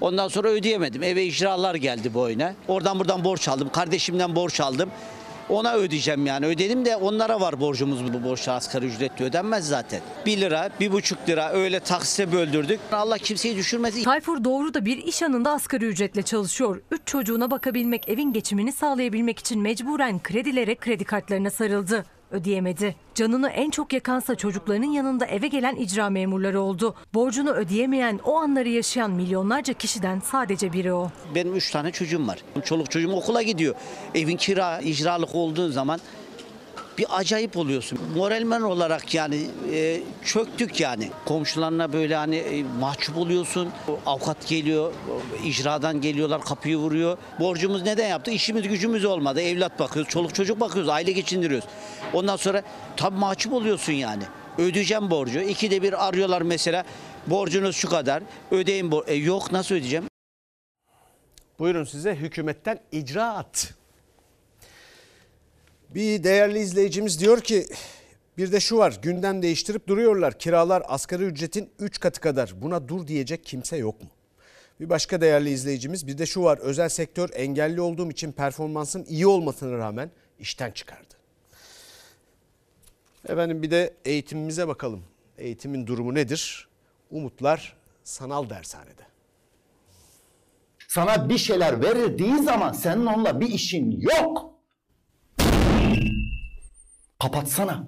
Ondan sonra ödeyemedim. Eve icralar geldi boyuna. Oradan buradan borç aldım. Kardeşimden borç aldım. Ona ödeyeceğim yani. Ödedim de onlara var borcumuz bu borçlar asgari ücretli ödenmez zaten. 1 lira, 1,5 lira öyle taksite böldürdük. Allah kimseyi düşürmesin. Tayfur Doğru da bir iş yanında asgari ücretle çalışıyor. Üç çocuğuna bakabilmek, evin geçimini sağlayabilmek için mecburen kredilere, kredi kartlarına sarıldı. Ödeyemedi. Canını en çok yakansa çocuklarının yanında eve gelen icra memurları oldu. Borcunu ödeyemeyen, o anları yaşayan milyonlarca kişiden sadece biri o. Benim 3 tane çocuğum var. Çoluk çocuğum okula gidiyor. Evin kira, icralık olduğu zaman bir acayip oluyorsun. Moralmen olarak yani e, çöktük yani. Komşularına böyle hani e, mahcup oluyorsun. Avukat geliyor, icradan geliyorlar kapıyı vuruyor. Borcumuz neden yaptık? İşimiz gücümüz olmadı. Evlat bakıyoruz, çoluk çocuk bakıyoruz, aile geçindiriyoruz. Ondan sonra tabii mahcup oluyorsun yani. Ödeyeceğim borcu. İkide bir arıyorlar mesela. Borcunuz şu kadar. Ödeyin. Bor e, yok nasıl ödeyeceğim? Buyurun size hükümetten icraat. Bir değerli izleyicimiz diyor ki bir de şu var gündem değiştirip duruyorlar. Kiralar asgari ücretin 3 katı kadar. Buna dur diyecek kimse yok mu? Bir başka değerli izleyicimiz bir de şu var. Özel sektör engelli olduğum için performansım iyi olmasına rağmen işten çıkardı. Efendim bir de eğitimimize bakalım. Eğitimin durumu nedir? Umutlar sanal dershanede. Sana bir şeyler verildiği zaman senin onunla bir işin yok. Kapatsana.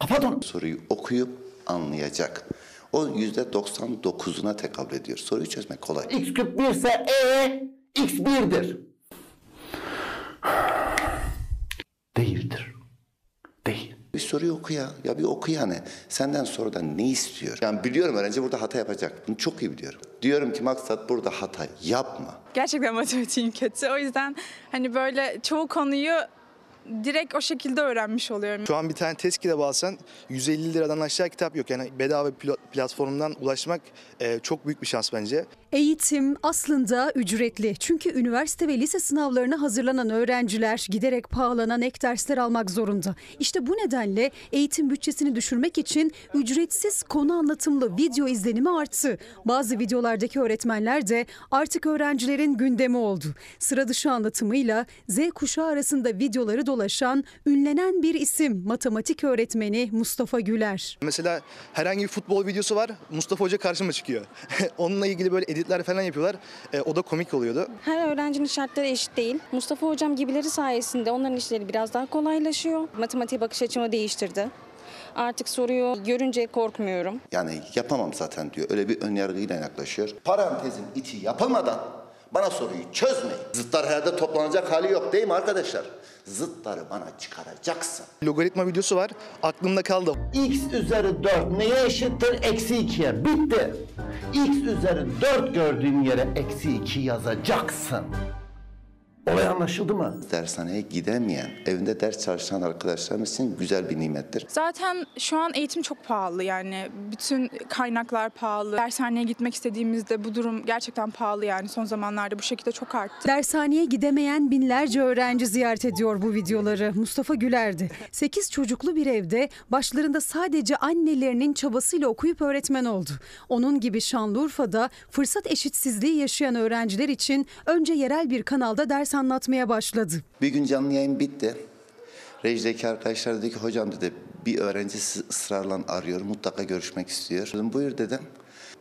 Kapat onu. Soruyu okuyup anlayacak. O yüzde 99'una tekabül ediyor. Soruyu çözmek kolay. X küp 1 ise E X 1'dir. Değildir. Değil. Bir soruyu oku ya. Ya bir oku yani. Senden sorudan ne istiyor? Yani biliyorum öğrenci burada hata yapacak. Bunu çok iyi biliyorum. Diyorum ki maksat burada hata yapma. Gerçekten matematiğim kötü. O yüzden hani böyle çoğu konuyu direkt o şekilde öğrenmiş oluyorum. Şu an bir tane test kitabı alsan 150 liradan aşağı kitap yok. Yani bedava pl- platformdan ulaşmak e, çok büyük bir şans bence. Eğitim aslında ücretli. Çünkü üniversite ve lise sınavlarına hazırlanan öğrenciler giderek pahalanan ek dersler almak zorunda. İşte bu nedenle eğitim bütçesini düşürmek için ücretsiz konu anlatımlı video izlenimi arttı. Bazı videolardaki öğretmenler de artık öğrencilerin gündemi oldu. Sıra dışı anlatımıyla Z kuşağı arasında videoları dolaşan ünlenen bir isim matematik öğretmeni Mustafa Güler. Mesela herhangi bir futbol videosu var. Mustafa Hoca karşıma çıkıyor. Onunla ilgili böyle editler falan yapıyorlar. E, o da komik oluyordu. Her öğrencinin şartları eşit değil. Mustafa hocam gibileri sayesinde onların işleri biraz daha kolaylaşıyor. Matematiğe bakış açımı değiştirdi. Artık soruyu görünce korkmuyorum. Yani yapamam zaten diyor. Öyle bir önyargıyla yaklaşıyor. Parantezin içi yapılmadan bana soruyu çözmeyin. Zıtlar herhalde toplanacak hali yok değil mi arkadaşlar? Zıtları bana çıkaracaksın. Logaritma videosu var. Aklımda kaldı. X üzeri 4 neye eşittir? Eksi 2'ye. Bitti. X üzeri 4 gördüğün yere eksi 2 yazacaksın. Olay anlaşıldı mı? Dershaneye gidemeyen, evinde ders çalışan arkadaşlarımız için güzel bir nimettir. Zaten şu an eğitim çok pahalı yani bütün kaynaklar pahalı. Dershaneye gitmek istediğimizde bu durum gerçekten pahalı yani son zamanlarda bu şekilde çok arttı. Dershaneye gidemeyen binlerce öğrenci ziyaret ediyor bu videoları. Mustafa Güler'di. 8 çocuklu bir evde başlarında sadece annelerinin çabasıyla okuyup öğretmen oldu. Onun gibi Şanlıurfa'da fırsat eşitsizliği yaşayan öğrenciler için önce yerel bir kanalda ders anlatmaya başladı. Bir gün canlı yayın bitti. Rejideki arkadaşlar dedi ki hocam dedi bir öğrenci ısrarla arıyor mutlaka görüşmek istiyor. Dedim buyur dedim.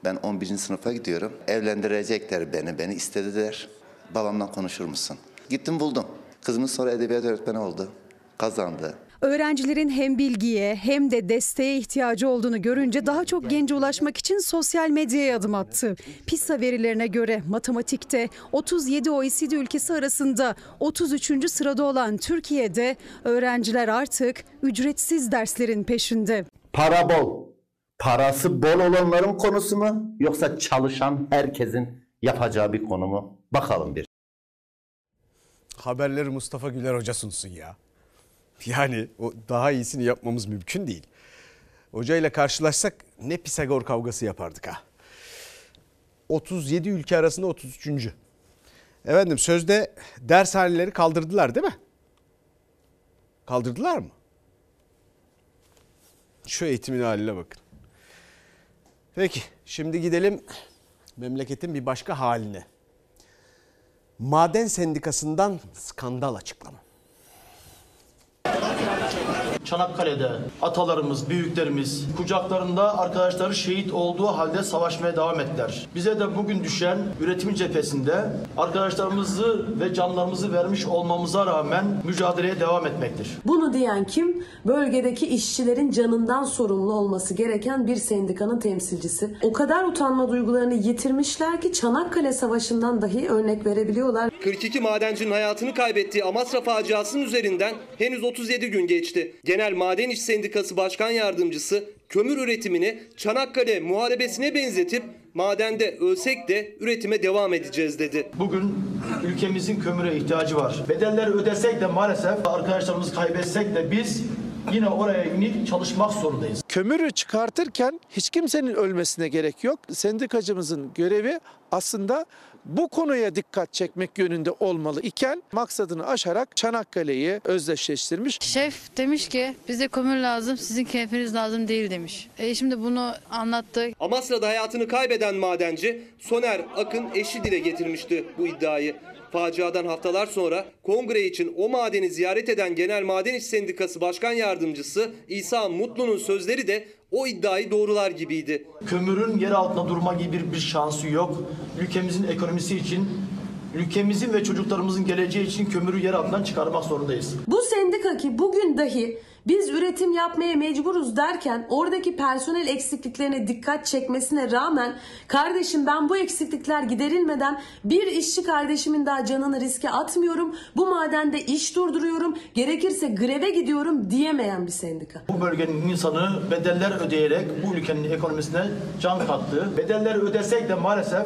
Ben 11. sınıfa gidiyorum. Evlendirecekler beni, beni istediler. Babamla konuşur musun? Gittim buldum. Kızımız sonra edebiyat öğretmeni oldu. Kazandı. Öğrencilerin hem bilgiye hem de desteğe ihtiyacı olduğunu görünce daha çok gence ulaşmak için sosyal medyaya adım attı. PISA verilerine göre matematikte 37 OECD ülkesi arasında 33. sırada olan Türkiye'de öğrenciler artık ücretsiz derslerin peşinde. Para bol. Parası bol olanların konusu mu yoksa çalışan herkesin yapacağı bir konu mu? Bakalım bir. Haberleri Mustafa Güler Hoca sunsun ya. Yani o daha iyisini yapmamız mümkün değil. Hoca ile karşılaşsak ne Pisagor kavgası yapardık ha. 37 ülke arasında 33. Efendim sözde dershaneleri kaldırdılar değil mi? Kaldırdılar mı? Şu eğitimin haline bakın. Peki şimdi gidelim memleketin bir başka haline. Maden Sendikası'ndan skandal açıklama. Thank you. Çanakkale'de atalarımız, büyüklerimiz kucaklarında arkadaşları şehit olduğu halde savaşmaya devam ettiler. Bize de bugün düşen üretim cephesinde arkadaşlarımızı ve canlarımızı vermiş olmamıza rağmen mücadeleye devam etmektir. Bunu diyen kim? Bölgedeki işçilerin canından sorumlu olması gereken bir sendikanın temsilcisi. O kadar utanma duygularını yitirmişler ki Çanakkale Savaşı'ndan dahi örnek verebiliyorlar. 42 madencinin hayatını kaybettiği Amasra faciasının üzerinden henüz 37 gün geçti. Genel Maden İş Sendikası Başkan Yardımcısı kömür üretimini Çanakkale muharebesine benzetip madende ölsek de üretime devam edeceğiz dedi. Bugün ülkemizin kömüre ihtiyacı var. Bedelleri ödesek de maalesef arkadaşlarımızı kaybetsek de biz yine oraya inip çalışmak zorundayız. Kömürü çıkartırken hiç kimsenin ölmesine gerek yok. Sendikacımızın görevi aslında bu konuya dikkat çekmek yönünde olmalı iken maksadını aşarak Çanakkale'yi özdeşleştirmiş. Şef demiş ki bize kömür lazım sizin keyfiniz lazım değil demiş. E şimdi bunu anlattı. Amasra'da hayatını kaybeden madenci Soner Akın eşi dile getirmişti bu iddiayı. Faciadan haftalar sonra kongre için o madeni ziyaret eden Genel Maden İş Sendikası Başkan Yardımcısı İsa Mutlu'nun sözleri de o iddiayı doğrular gibiydi. Kömürün yer altında durma gibi bir, bir şansı yok. Ülkemizin ekonomisi için, ülkemizin ve çocuklarımızın geleceği için kömürü yer altından çıkarmak zorundayız. Bu sendika ki bugün dahi biz üretim yapmaya mecburuz derken oradaki personel eksikliklerine dikkat çekmesine rağmen kardeşim ben bu eksiklikler giderilmeden bir işçi kardeşimin daha canını riske atmıyorum. Bu madende iş durduruyorum. Gerekirse greve gidiyorum diyemeyen bir sendika. Bu bölgenin insanı bedeller ödeyerek bu ülkenin ekonomisine can kattı. Bedelleri ödesek de maalesef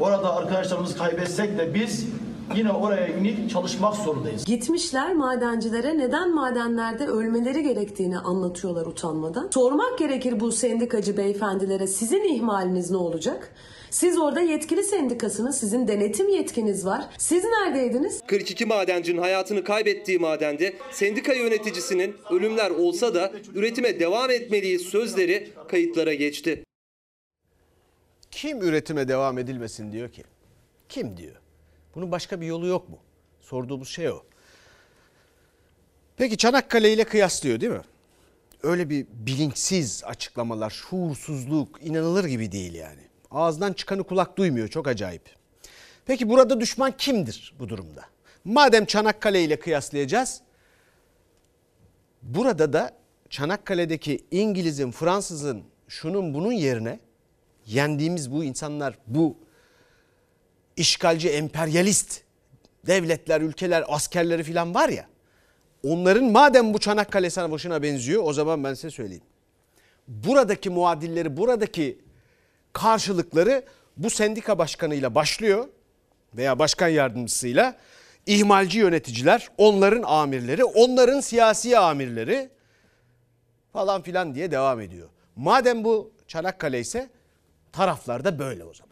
orada arkadaşlarımızı kaybetsek de biz yine oraya inip çalışmak zorundayız. Gitmişler madencilere neden madenlerde ölmeleri gerektiğini anlatıyorlar utanmadan. Sormak gerekir bu sendikacı beyefendilere sizin ihmaliniz ne olacak? Siz orada yetkili sendikasınız, sizin denetim yetkiniz var. Siz neredeydiniz? 42 madencinin hayatını kaybettiği madende sendika yöneticisinin ölümler olsa da üretime devam etmeliyiz sözleri kayıtlara geçti. Kim üretime devam edilmesin diyor ki? Kim diyor? Bunun başka bir yolu yok mu? Sorduğumuz şey o. Peki Çanakkale ile kıyaslıyor değil mi? Öyle bir bilinçsiz açıklamalar, şuursuzluk inanılır gibi değil yani. Ağızdan çıkanı kulak duymuyor çok acayip. Peki burada düşman kimdir bu durumda? Madem Çanakkale ile kıyaslayacağız. Burada da Çanakkale'deki İngiliz'in, Fransız'ın, şunun bunun yerine yendiğimiz bu insanlar, bu işgalci, emperyalist devletler, ülkeler, askerleri falan var ya. Onların madem bu Çanakkale Savaşı'na benziyor o zaman ben size söyleyeyim. Buradaki muadilleri, buradaki karşılıkları bu sendika başkanıyla başlıyor veya başkan yardımcısıyla ihmalci yöneticiler, onların amirleri, onların siyasi amirleri falan filan diye devam ediyor. Madem bu Çanakkale ise taraflar da böyle o zaman.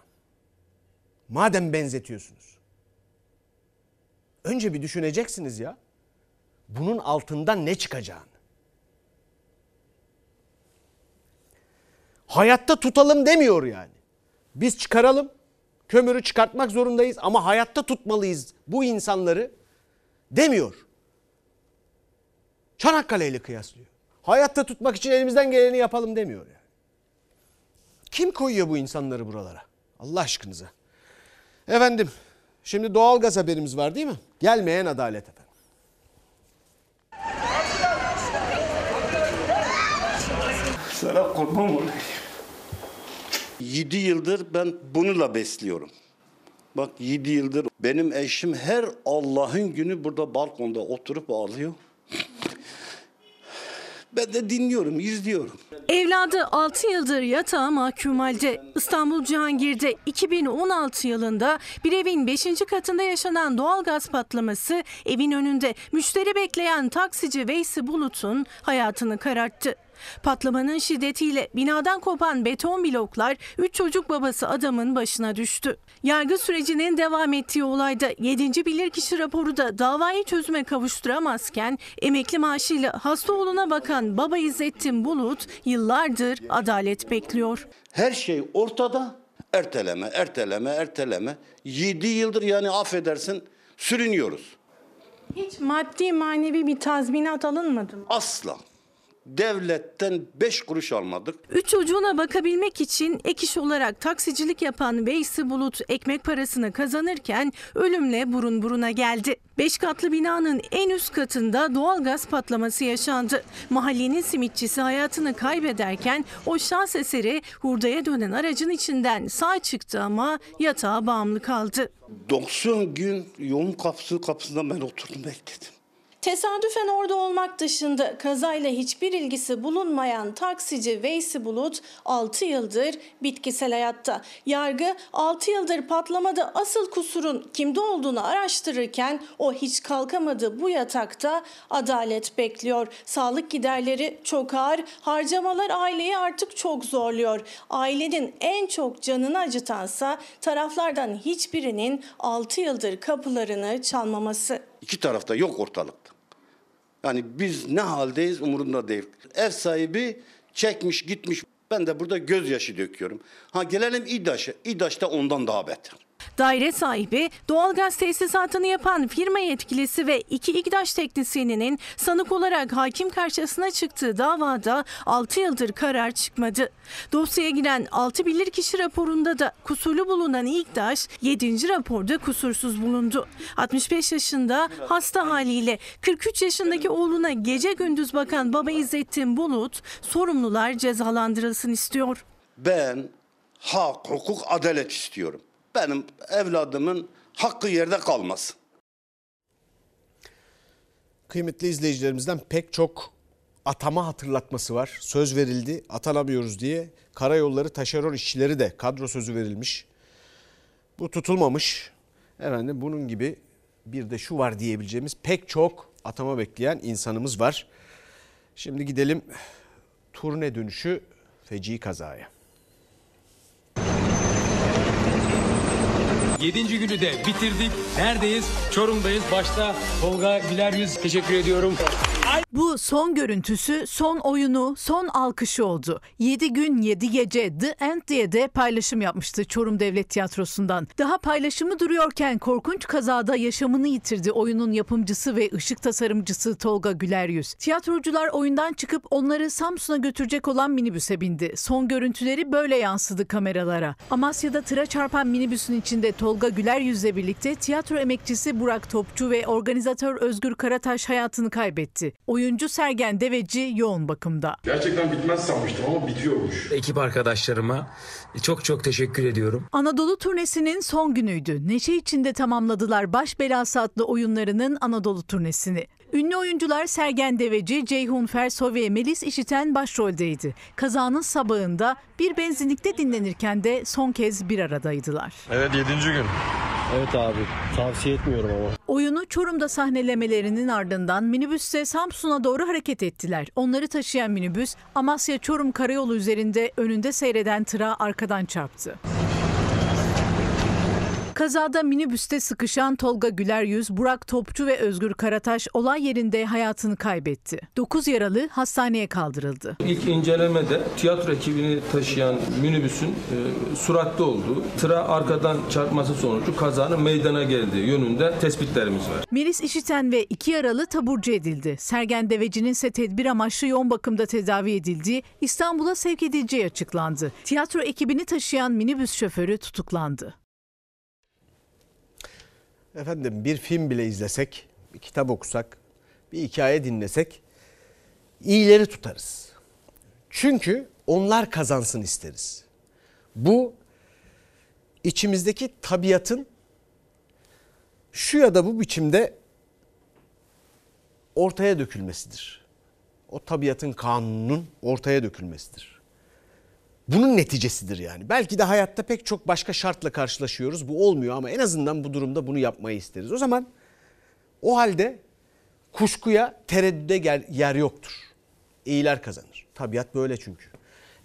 Madem benzetiyorsunuz. Önce bir düşüneceksiniz ya. Bunun altından ne çıkacağını. Hayatta tutalım demiyor yani. Biz çıkaralım. Kömürü çıkartmak zorundayız ama hayatta tutmalıyız bu insanları demiyor. Çanakkale ile kıyaslıyor. Hayatta tutmak için elimizden geleni yapalım demiyor yani. Kim koyuyor bu insanları buralara? Allah aşkınıza. Efendim şimdi doğalgaz haberimiz var değil mi? Gelmeyen adalet efendim. Sana kurban olayım. 7 yıldır ben bununla besliyorum. Bak 7 yıldır benim eşim her Allah'ın günü burada balkonda oturup ağlıyor. Ben de dinliyorum, izliyorum. Evladı 6 yıldır yatağa mahkum halde. İstanbul Cihangir'de 2016 yılında bir evin 5. katında yaşanan doğalgaz patlaması evin önünde müşteri bekleyen taksici Veysi Bulut'un hayatını kararttı. Patlamanın şiddetiyle binadan kopan beton bloklar 3 çocuk babası adamın başına düştü. Yargı sürecinin devam ettiği olayda 7. bilirkişi raporu da davayı çözüme kavuşturamazken emekli maaşıyla hasta oğluna bakan baba İzzettin Bulut yıllardır adalet bekliyor. Her şey ortada. Erteleme, erteleme, erteleme. 7 yıldır yani affedersin sürünüyoruz. Hiç maddi manevi bir tazminat alınmadı mı? Asla. Devletten 5 kuruş almadık. Üç çocuğuna bakabilmek için ek iş olarak taksicilik yapan Veysi Bulut ekmek parasını kazanırken ölümle burun buruna geldi. Beş katlı binanın en üst katında doğalgaz patlaması yaşandı. Mahallenin simitçisi hayatını kaybederken o şans eseri hurdaya dönen aracın içinden sağ çıktı ama yatağa bağımlı kaldı. 90 gün yoğun kapısı kapısında ben oturdum bekledim. Tesadüfen orada olmak dışında kazayla hiçbir ilgisi bulunmayan taksici Veysi Bulut 6 yıldır bitkisel hayatta. Yargı 6 yıldır patlamada asıl kusurun kimde olduğunu araştırırken o hiç kalkamadı bu yatakta adalet bekliyor. Sağlık giderleri çok ağır, harcamalar aileyi artık çok zorluyor. Ailenin en çok canını acıtansa taraflardan hiçbirinin 6 yıldır kapılarını çalmaması. İki tarafta yok ortalıkta. Yani biz ne haldeyiz umurunda değil. Ev sahibi çekmiş gitmiş. Ben de burada gözyaşı döküyorum. Ha gelelim İDAŞ'a. İDAŞ da ondan daha beter. Daire sahibi, doğalgaz tesisatını yapan firma yetkilisi ve iki İGDAŞ teknisyeninin sanık olarak hakim karşısına çıktığı davada 6 yıldır karar çıkmadı. Dosyaya giren 6 bilirkişi raporunda da kusurlu bulunan İGDAŞ 7. raporda kusursuz bulundu. 65 yaşında hasta haliyle 43 yaşındaki oğluna gece gündüz bakan baba İzzettin Bulut sorumlular cezalandırılsın istiyor. Ben hak, hukuk, adalet istiyorum. Benim evladımın hakkı yerde kalmasın. Kıymetli izleyicilerimizden pek çok atama hatırlatması var. Söz verildi, atanamıyoruz diye. Karayolları taşeron işçileri de kadro sözü verilmiş. Bu tutulmamış. Efendim bunun gibi bir de şu var diyebileceğimiz pek çok atama bekleyen insanımız var. Şimdi gidelim turne dönüşü feci kazaya. Yedinci günü de bitirdik. Neredeyiz? Çorum'dayız. Başta Tolga Güler Yüz teşekkür ediyorum. Bu son görüntüsü, son oyunu, son alkışı oldu. 7 gün 7 gece The End diye de paylaşım yapmıştı Çorum Devlet Tiyatrosu'ndan. Daha paylaşımı duruyorken korkunç kazada yaşamını yitirdi oyunun yapımcısı ve ışık tasarımcısı Tolga Güleryüz. Tiyatrocular oyundan çıkıp onları Samsun'a götürecek olan minibüse bindi. Son görüntüleri böyle yansıdı kameralara. Amasya'da tıra çarpan minibüsün içinde Tolga Güleryüz'le birlikte tiyatro emekçisi Burak Topçu ve organizatör Özgür Karataş hayatını kaybetti. Oyuncu Sergen Deveci yoğun bakımda. Gerçekten bitmez sanmıştım ama bitiyormuş. Ekip arkadaşlarıma çok çok teşekkür ediyorum. Anadolu turnesinin son günüydü. Neşe içinde tamamladılar Baş Belası adlı oyunlarının Anadolu turnesini. Ünlü oyuncular Sergen Deveci, Ceyhun Ferso ve Melis İşiten başroldeydi. Kazanın sabahında bir benzinlikte dinlenirken de son kez bir aradaydılar. Evet 7. gün. Evet abi tavsiye etmiyorum ama. Oyunu Çorum'da sahnelemelerinin ardından minibüste Samsun'a doğru hareket ettiler. Onları taşıyan minibüs Amasya-Çorum karayolu üzerinde önünde seyreden tıra arkadan çarptı. Kazada minibüste sıkışan Tolga Güleryüz, Burak Topçu ve Özgür Karataş olay yerinde hayatını kaybetti. 9 yaralı hastaneye kaldırıldı. İlk incelemede tiyatro ekibini taşıyan minibüsün e, suratte olduğu, tıra arkadan çarpması sonucu kazanın meydana geldiği yönünde tespitlerimiz var. Melis İşiten ve iki yaralı taburcu edildi. Sergen Deveci'nin ise tedbir amaçlı yoğun bakımda tedavi edildiği İstanbul'a sevk edileceği açıklandı. Tiyatro ekibini taşıyan minibüs şoförü tutuklandı. Efendim bir film bile izlesek, bir kitap okusak, bir hikaye dinlesek iyileri tutarız. Çünkü onlar kazansın isteriz. Bu içimizdeki tabiatın şu ya da bu biçimde ortaya dökülmesidir. O tabiatın kanunun ortaya dökülmesidir. Bunun neticesidir yani. Belki de hayatta pek çok başka şartla karşılaşıyoruz. Bu olmuyor ama en azından bu durumda bunu yapmayı isteriz. O zaman o halde kuşkuya, tereddüde yer yoktur. İyiler kazanır. Tabiat böyle çünkü.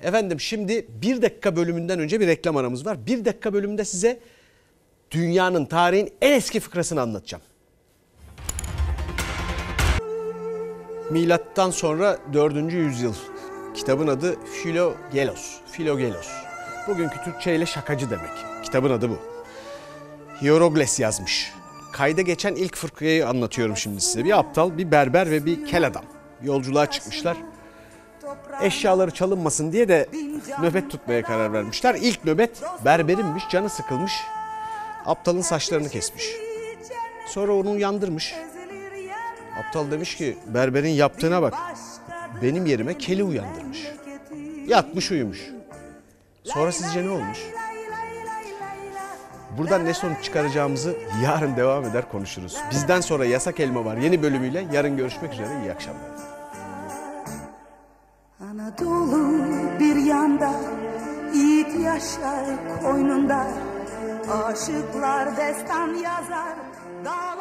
Efendim şimdi bir dakika bölümünden önce bir reklam aramız var. Bir dakika bölümünde size dünyanın, tarihin en eski fıkrasını anlatacağım. Milattan sonra 4. yüzyıl Kitabın adı Filogelos. Filogelos. Bugünkü Türkçe ile şakacı demek. Kitabın adı bu. Hierogles yazmış. Kayda geçen ilk fırkayı anlatıyorum şimdi size. Bir aptal, bir berber ve bir kel adam. Yolculuğa çıkmışlar. Eşyaları çalınmasın diye de nöbet tutmaya karar vermişler. İlk nöbet berberinmiş, canı sıkılmış. Aptalın saçlarını kesmiş. Sonra onu uyandırmış. Aptal demiş ki berberin yaptığına bak benim yerime keli uyandırmış. Yatmış uyumuş. Sonra sizce ne olmuş? Buradan ne sonuç çıkaracağımızı yarın devam eder konuşuruz. Bizden sonra Yasak Elma var yeni bölümüyle. Yarın görüşmek üzere. İyi akşamlar. Anadolu bir yanda, yiğit yaşar koynunda. Aşıklar destan yazar, dağ